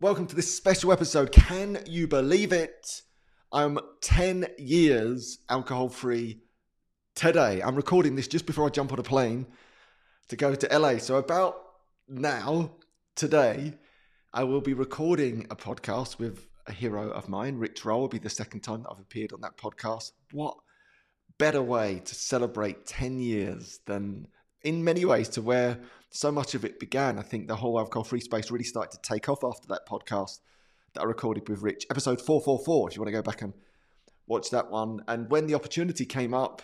Welcome to this special episode. Can you believe it? I'm 10 years alcohol free today. I'm recording this just before I jump on a plane to go to LA. So, about now, today, I will be recording a podcast with a hero of mine, Rich Roll. Will be the second time that I've appeared on that podcast. What better way to celebrate 10 years than in many ways to where so much of it began. I think the whole alcohol free space really started to take off after that podcast that I recorded with Rich, episode 444, if you want to go back and watch that one. And when the opportunity came up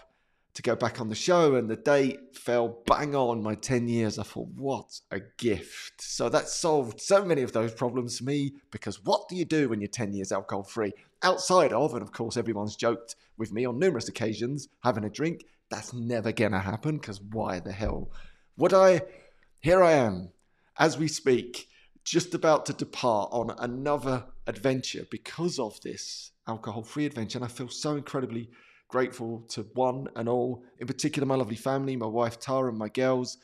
to go back on the show and the date fell bang on my 10 years, I thought, what a gift. So that solved so many of those problems for me because what do you do when you're 10 years alcohol free? Outside of, and of course, everyone's joked with me on numerous occasions, having a drink. That's never going to happen because why the hell would I? Here I am, as we speak, just about to depart on another adventure because of this alcohol free adventure. And I feel so incredibly grateful to one and all, in particular, my lovely family, my wife Tara, and my girls.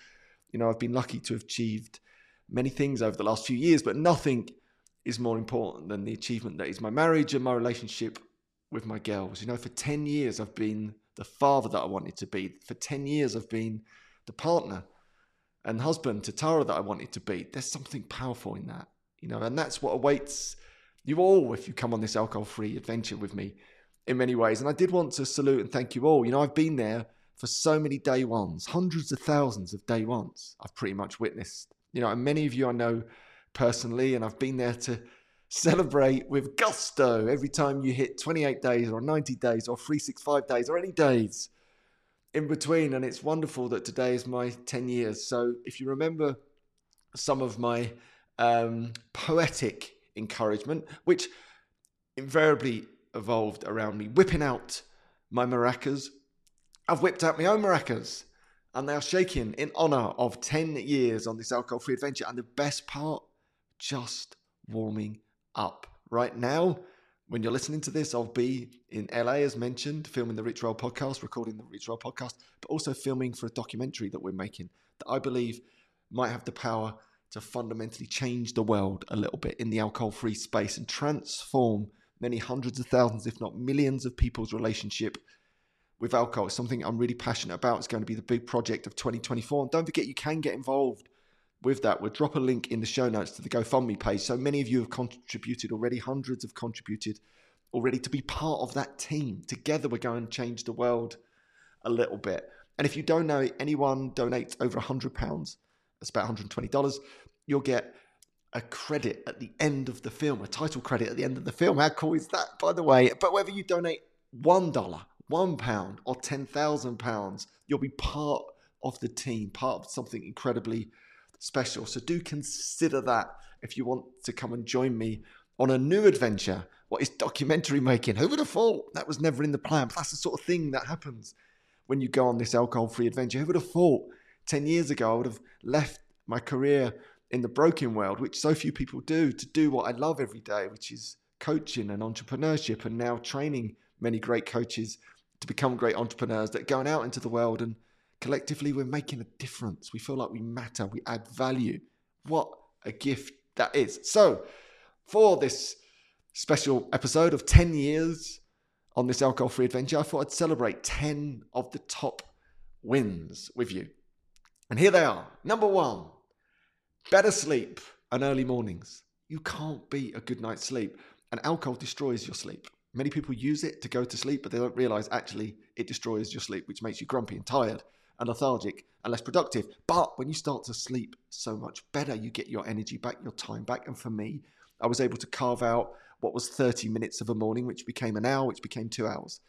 You know, I've been lucky to have achieved many things over the last few years, but nothing is more important than the achievement that is my marriage and my relationship with my girls. You know, for 10 years, I've been the father that I wanted to be. For 10 years, I've been the partner and husband to Tara that I wanted to be. There's something powerful in that, you know, and that's what awaits you all if you come on this alcohol free adventure with me in many ways. And I did want to salute and thank you all. You know, I've been there for so many day ones, hundreds of thousands of day ones I've pretty much witnessed. You know, and many of you I know personally, and I've been there to celebrate with gusto every time you hit 28 days or 90 days or 365 days or any days in between. And it's wonderful that today is my 10 years. So if you remember some of my um, poetic encouragement, which invariably evolved around me whipping out my maracas, I've whipped out my own maracas. And they are shaking in honor of 10 years on this alcohol free adventure. And the best part, just warming up. Right now, when you're listening to this, I'll be in LA, as mentioned, filming the Rich Roll podcast, recording the Rich Roll podcast, but also filming for a documentary that we're making that I believe might have the power to fundamentally change the world a little bit in the alcohol free space and transform many hundreds of thousands, if not millions, of people's relationship with alcohol. It's something I'm really passionate about. It's going to be the big project of 2024. And don't forget, you can get involved with that, we'll drop a link in the show notes to the GoFundMe page. So many of you have contributed already, hundreds have contributed already to be part of that team. Together, we're going to change the world a little bit. And if you don't know, anyone donates over £100, that's about $120, you'll get a credit at the end of the film, a title credit at the end of the film. How cool is that, by the way? But whether you donate $1, one pound, or £10,000, you'll be part of the team, part of something incredibly special. So do consider that if you want to come and join me on a new adventure. What is documentary making? Who would have thought that was never in the plan? But that's the sort of thing that happens when you go on this alcohol free adventure. Who would have thought 10 years ago I would have left my career in the broking world, which so few people do, to do what I love every day, which is coaching and entrepreneurship, and now training many great coaches to become great entrepreneurs that are going out into the world and collectively we're making a difference. We feel like we matter, we add value. What a gift that is. So, for this special episode of 10 years on this alcohol free adventure, I thought I'd celebrate 10 of the top wins with you. And here they are. Number one, better sleep and early mornings. You can't beat a good night's sleep, and alcohol destroys your sleep. Many people use it to go to sleep, but they don't realize actually it destroys your sleep, which makes you grumpy and tired and lethargic and less productive. But when you start to sleep so much better, you get your energy back, your time back. And for me, I was able to carve out what was 30 minutes of a morning, which became an hour, which became two hours.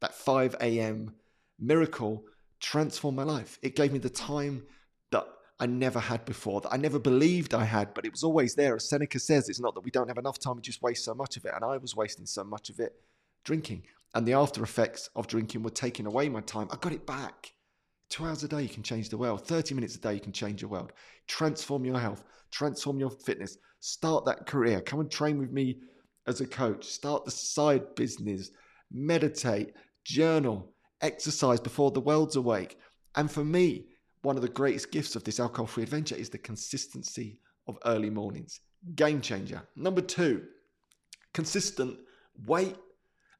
That 5 a.m. miracle transformed my life. It gave me the time that I never had before, that I never believed I had, but it was always there. As Seneca says, it's not that we don't have enough time, we just waste so much of it. And I was wasting so much of it drinking. And the after effects of drinking were taking away my time. I got it back. Two hours a day, you can change the world. 30 minutes a day, you can change your world. Transform your health, transform your fitness, start that career. Come and train with me as a coach. Start the side business, meditate, journal, exercise before the world's awake. And for me, one of the greatest gifts of this alcohol free adventure is the consistency of early mornings. game changer. Number two, consistent weight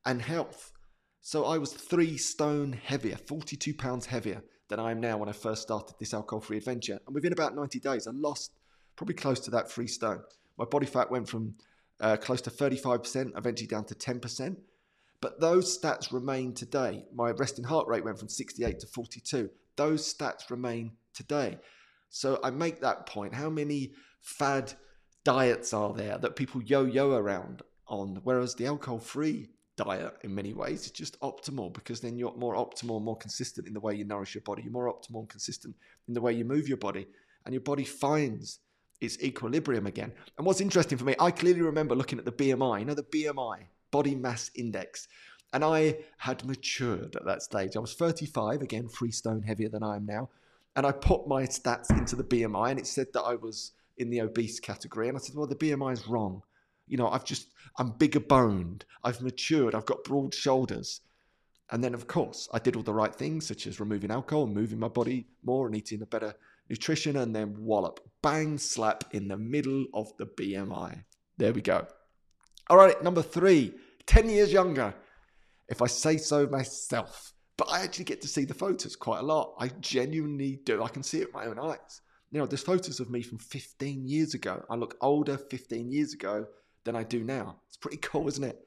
and health. So I was three stone heavier, 42 pounds heavier than I am now when I first started this alcohol free adventure. And within about 90 days, I lost probably close to that three stone. My body fat went from uh, close to 35%, eventually down to 10%. But those stats remain today. My resting heart rate went from 68 to 42. Those stats remain today. So I make that point. How many fad diets are there that people yo yo around on? Whereas the alcohol free diet, in many ways, is just optimal because then you're more optimal, more consistent in the way you nourish your body. You're more optimal and consistent in the way you move your body. And your body finds its equilibrium again. And what's interesting for me, I clearly remember looking at the BMI, you know, the BMI, body mass index. And I had matured at that stage. I was 35, again, three stone heavier than I am now. And I put my stats into the BMI and it said that I was in the obese category. And I said, well, the BMI is wrong. You know, I've just, I'm bigger boned. I've matured. I've got broad shoulders. And then, of course, I did all the right things, such as removing alcohol moving my body more and eating a better nutrition. And then, wallop, bang, slap in the middle of the BMI. There we go. All right, number three, 10 years younger, if I say so myself. But I actually get to see the photos quite a lot. I genuinely do. I can see it with my own eyes. You know, there's photos of me from 15 years ago. I look older 15 years ago than I do now. It's pretty cool, isn't it?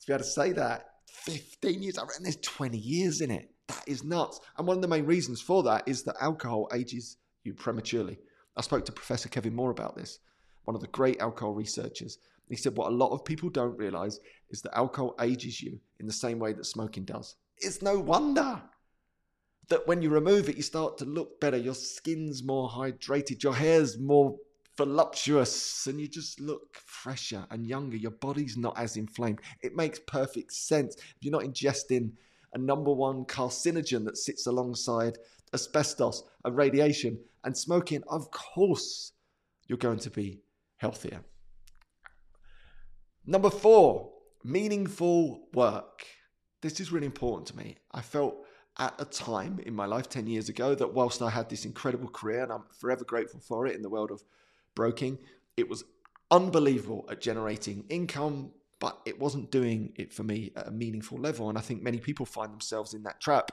To be able to say that 15 years, I've reckon there's 20 years in it. That is nuts. And one of the main reasons for that is that alcohol ages you prematurely. I spoke to Professor Kevin Moore about this, one of the great alcohol researchers. He said what a lot of people don't realize is that alcohol ages you in the same way that smoking does. It's no wonder that when you remove it, you start to look better. Your skin's more hydrated, your hair's more voluptuous, and you just look fresher and younger. Your body's not as inflamed. It makes perfect sense. If you're not ingesting a number one carcinogen that sits alongside asbestos and radiation and smoking, of course, you're going to be healthier. Number four, meaningful work this is really important to me. I felt at a time in my life 10 years ago that whilst I had this incredible career and I'm forever grateful for it in the world of broking, it was unbelievable at generating income, but it wasn't doing it for me at a meaningful level. And I think many people find themselves in that trap.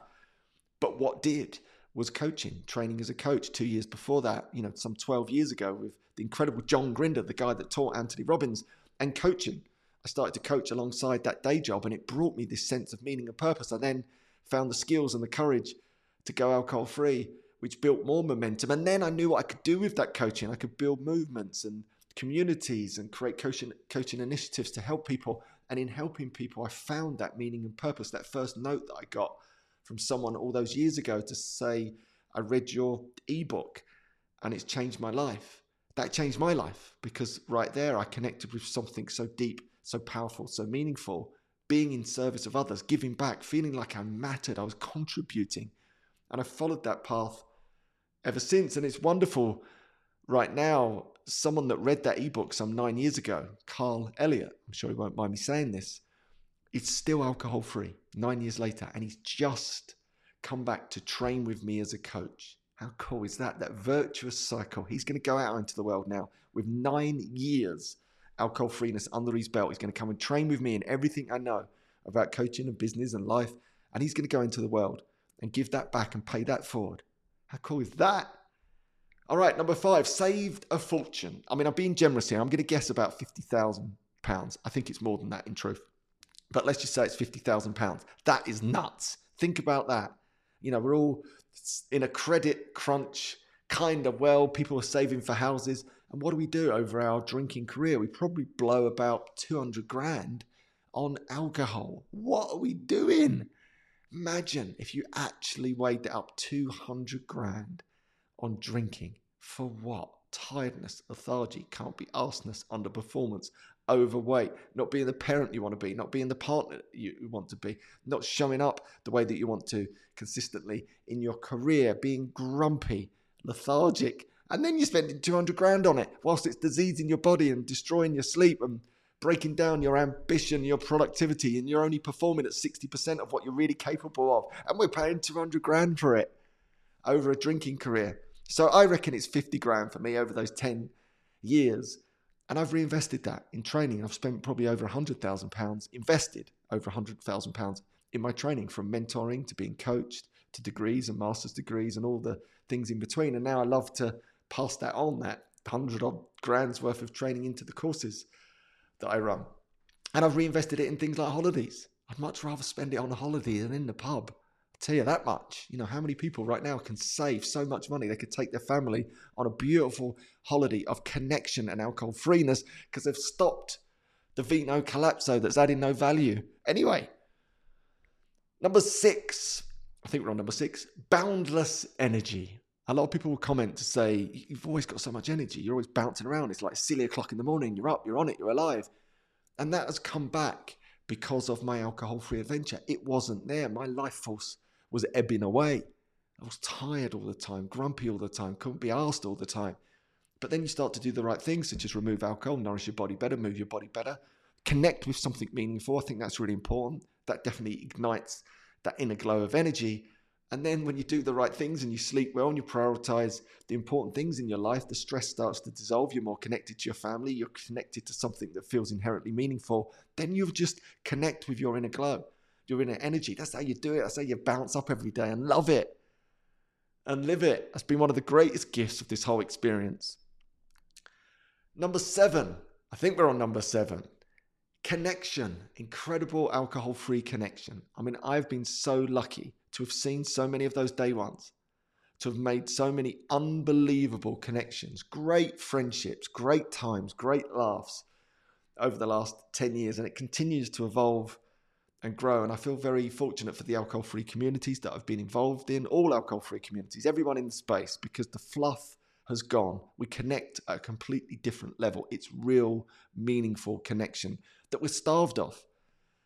But what did was coaching, training as a coach two years before that, you know, some 12 years ago with the incredible John Grinder, the guy that taught Anthony Robbins, and coaching. I started to coach alongside that day job, and it brought me this sense of meaning and purpose. I then found the skills and the courage to go alcohol free, which built more momentum. And then I knew what I could do with that coaching. I could build movements and communities and create coaching, coaching initiatives to help people. And in helping people, I found that meaning and purpose. That first note that I got from someone all those years ago to say, I read your ebook and it's changed my life. That changed my life because right there I connected with something so deep so powerful, so meaningful, being in service of others, giving back, feeling like I mattered, I was contributing. And I followed that path ever since. And it's wonderful right now. Someone that read that ebook some nine years ago, Carl Elliott, I'm sure he won't mind me saying this, it's still alcohol free nine years later. And he's just come back to train with me as a coach. How cool is that? That virtuous cycle. He's going to go out into the world now with nine years alcohol freeness under his belt. He's going to come and train with me in everything I know about coaching and business and life. And he's going to go into the world and give that back and pay that forward. How cool is that? All right, number five, saved a fortune. I mean, I'm being generous here. I'm going to guess about £50,000. I think it's more than that in truth. But let's just say it's £50,000. That is nuts. Think about that. You know, we're all in a credit crunch kind of well. People are saving for houses. And what do we do over our drinking career? We probably blow about 200 grand on alcohol. What are we doing? Imagine if you actually weighed it up 200 grand on drinking. For what? Tiredness, lethargy, can't be arseness, underperformance, overweight, not being the parent you want to be, not being the partner you want to be, not showing up the way that you want to consistently in your career, being grumpy, lethargic, and then you're spending 200 grand on it whilst it's diseasing your body and destroying your sleep and breaking down your ambition, your productivity, and you're only performing at 60% of what you're really capable of. And we're paying 200 grand for it over a drinking career. So I reckon it's 50 grand for me over those 10 years. And I've reinvested that in training. I've spent probably over £100,000, invested over £100,000 in my training from mentoring to being coached to degrees and master's degrees and all the things in between. And now I love to pass that on, that hundred odd grand's worth of training into the courses that I run. And I've reinvested it in things like holidays. I'd much rather spend it on a holiday than in the pub. I'll tell you that much. You know, how many people right now can save so much money? They could take their family on a beautiful holiday of connection and alcohol freeness because they've stopped the vino calypso that's adding no value. Anyway, number six, I think we're on number six boundless energy. A lot of people will comment to say, You've always got so much energy. You're always bouncing around. It's like silly o'clock in the morning. You're up, you're on it, you're alive. And that has come back because of my alcohol free adventure. It wasn't there. My life force was ebbing away. I was tired all the time, grumpy all the time, couldn't be asked all the time. But then you start to do the right things, such as remove alcohol, nourish your body better, move your body better, connect with something meaningful. I think that's really important. That definitely ignites that inner glow of energy. And then when you do the right things and you sleep well and you prioritize the important things in your life, the stress starts to dissolve. You're more connected to your family. You're connected to something that feels inherently meaningful. Then you just connect with your inner glow, your inner energy. That's how you do it. That's how you bounce up every day and love it and live it. That's been one of the greatest gifts of this whole experience. Number seven, I think we're on number seven. Connection, incredible alcohol free connection. I mean, I've been so lucky to have seen so many of those day ones, to have made so many unbelievable connections, great friendships, great times, great laughs over the last 10 years. And it continues to evolve and grow. And I feel very fortunate for the alcohol free communities that I've been involved in, all alcohol free communities, everyone in the space, because the fluff has gone. We connect at a completely different level. It's real, meaningful connection that we're starved of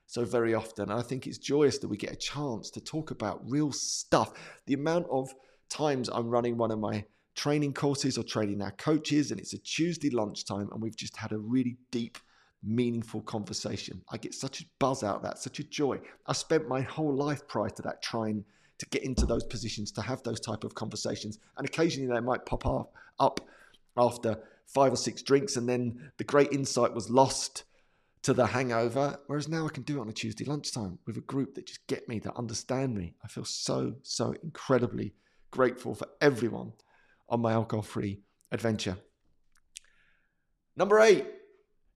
so very often. And I think it's joyous that we get a chance to talk about real stuff. The amount of times I'm running one of my training courses or training our coaches, and it's a Tuesday lunchtime, and we've just had a really deep, meaningful conversation. I get such a buzz out of that, such a joy. I spent my whole life prior to that trying to get into those positions, to have those type of conversations, and occasionally they might pop up, up after five or six drinks, and then the great insight was lost to the hangover. Whereas now I can do it on a Tuesday lunchtime with a group that just get me, that understand me. I feel so, so incredibly grateful for everyone on my alcohol free adventure. Number eight,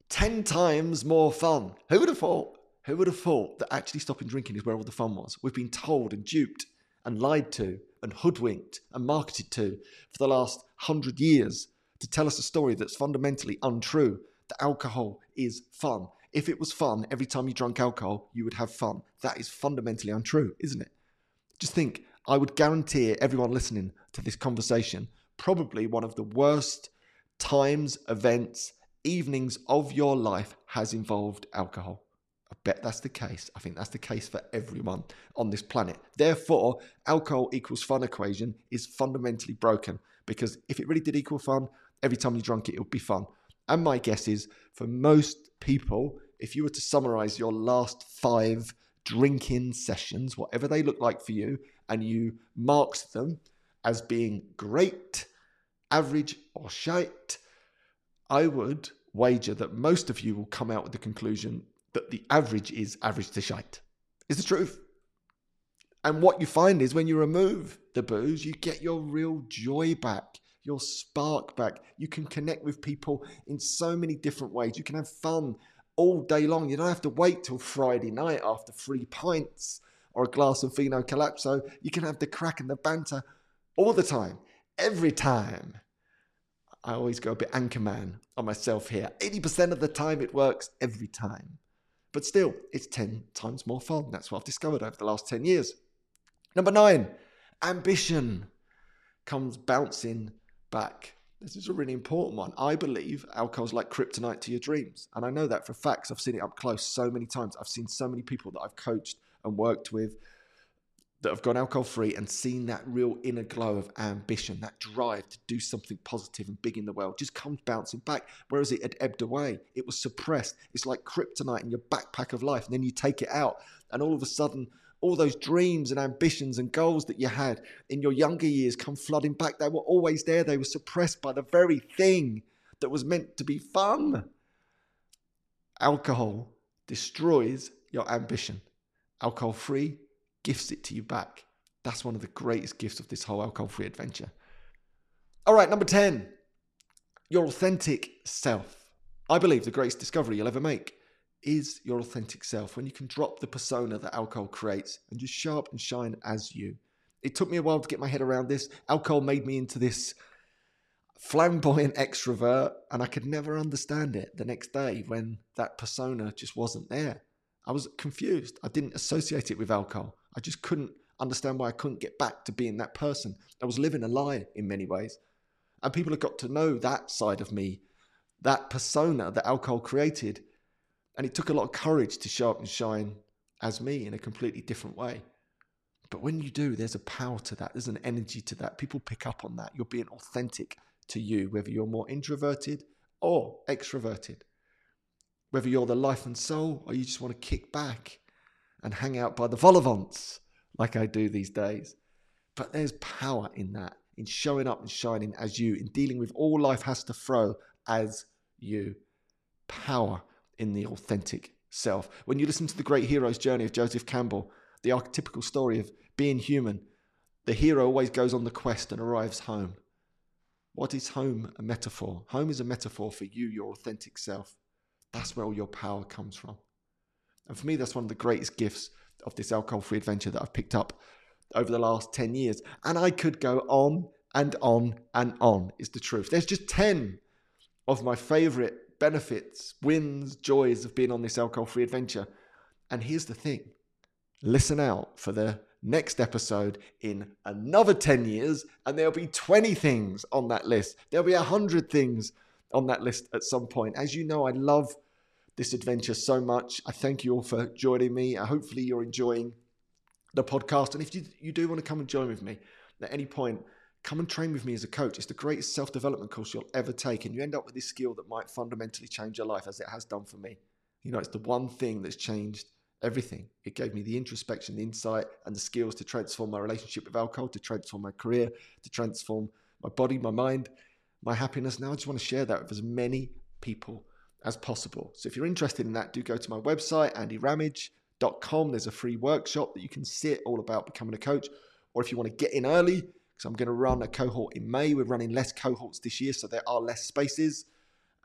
10 times more fun. Who would have thought? Who would have thought that actually stopping drinking is where all the fun was? We've been told and duped and lied to and hoodwinked and marketed to for the last hundred years to tell us a story that's fundamentally untrue that alcohol is fun. If it was fun, every time you drank alcohol, you would have fun. That is fundamentally untrue, isn't it? Just think, I would guarantee everyone listening to this conversation probably one of the worst times, events, evenings of your life has involved alcohol. I bet that's the case. I think that's the case for everyone on this planet. Therefore, alcohol equals fun equation is fundamentally broken because if it really did equal fun, every time you drank it, it would be fun. And my guess is for most people, if you were to summarize your last five drinking sessions, whatever they look like for you, and you marked them as being great, average, or shite, I would wager that most of you will come out with the conclusion that the average is average to shite. Is the truth. And what you find is when you remove the booze, you get your real joy back your spark back. You can connect with people in so many different ways. You can have fun all day long. You don't have to wait till Friday night after three pints or a glass of vino calypso. You can have the crack and the banter all the time, every time. I always go a bit anchorman on myself here. 80% of the time it works every time. But still, it's 10 times more fun. That's what I've discovered over the last 10 years. Number nine, ambition comes bouncing back. This is a really important one. I believe alcohol's like kryptonite to your dreams. And I know that for facts. I've seen it up close so many times. I've seen so many people that I've coached and worked with that have gone alcohol free and seen that real inner glow of ambition, that drive to do something positive and big in the world just comes bouncing back. Whereas it had ebbed away, it was suppressed. It's like kryptonite in your backpack of life. And then you take it out, and all of a sudden, all those dreams and ambitions and goals that you had in your younger years come flooding back. They were always there. They were suppressed by the very thing that was meant to be fun. Alcohol destroys your ambition. Alcohol free gifts it to you back. That's one of the greatest gifts of this whole alcohol free adventure. All right, number 10, your authentic self. I believe the greatest discovery you'll ever make is your authentic self when you can drop the persona that alcohol creates and just show up and shine as you. It took me a while to get my head around this. Alcohol made me into this flamboyant extrovert, and I could never understand it the next day when that persona just wasn't there. I was confused. I didn't associate it with alcohol. I just couldn't understand why I couldn't get back to being that person. I was living a lie in many ways. And people have got to know that side of me, that persona that alcohol created. And it took a lot of courage to show up and shine as me in a completely different way. But when you do, there's a power to that, there's an energy to that. People pick up on that. You're being authentic to you, whether you're more introverted or extroverted, whether you're the life and soul or you just want to kick back and hang out by the vol like I do these days. But there's power in that, in showing up and shining as you, in dealing with all life has to throw as you. Power in the authentic self. When you listen to the great hero's journey of Joseph Campbell, the archetypical story of being human, the hero always goes on the quest and arrives home. What is home a metaphor? Home is a metaphor for you, your authentic self. That's where all your power comes from. And for me, that's one of the greatest gifts of this alcohol free adventure that I've picked up over the last 10 years. And I could go on and on and on, is the truth. There's just 10 of my favorite benefits, wins, joys of being on this alcohol free adventure. And here's the thing listen out for the next episode in another 10 years, and there'll be 20 things on that list. There'll be 100 things on that list at some point. As you know, I love this adventure so much. I thank you all for joining me. Hopefully, you're enjoying the podcast. And if you, you do want to come and join with me at any point, come and train with me as a coach. It's the greatest self development course you'll ever take. And you end up with this skill that might fundamentally change your life, as it has done for me. You know, it's the one thing that's changed everything. It gave me the introspection, the insight, and the skills to transform my relationship with alcohol, to transform my career, to transform my body, my mind, my happiness. Now I just want to share that with as many people as possible. So if you're interested in that, do go to my website, andyramage.com. There's a free workshop that you can see all about becoming a coach. Or if you want to get in early, because I'm going to run a cohort in May. We're running less cohorts this year, so there are less spaces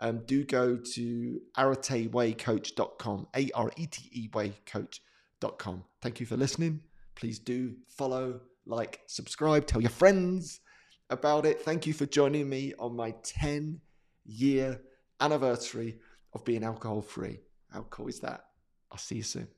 um, do go to aretewaycoach.com, A R E T E waycoach.com. Thank you for listening. Please do follow, like, subscribe, tell your friends about it. Thank you for joining me on my 10 year anniversary of being alcohol free. How cool is that? I'll see you soon.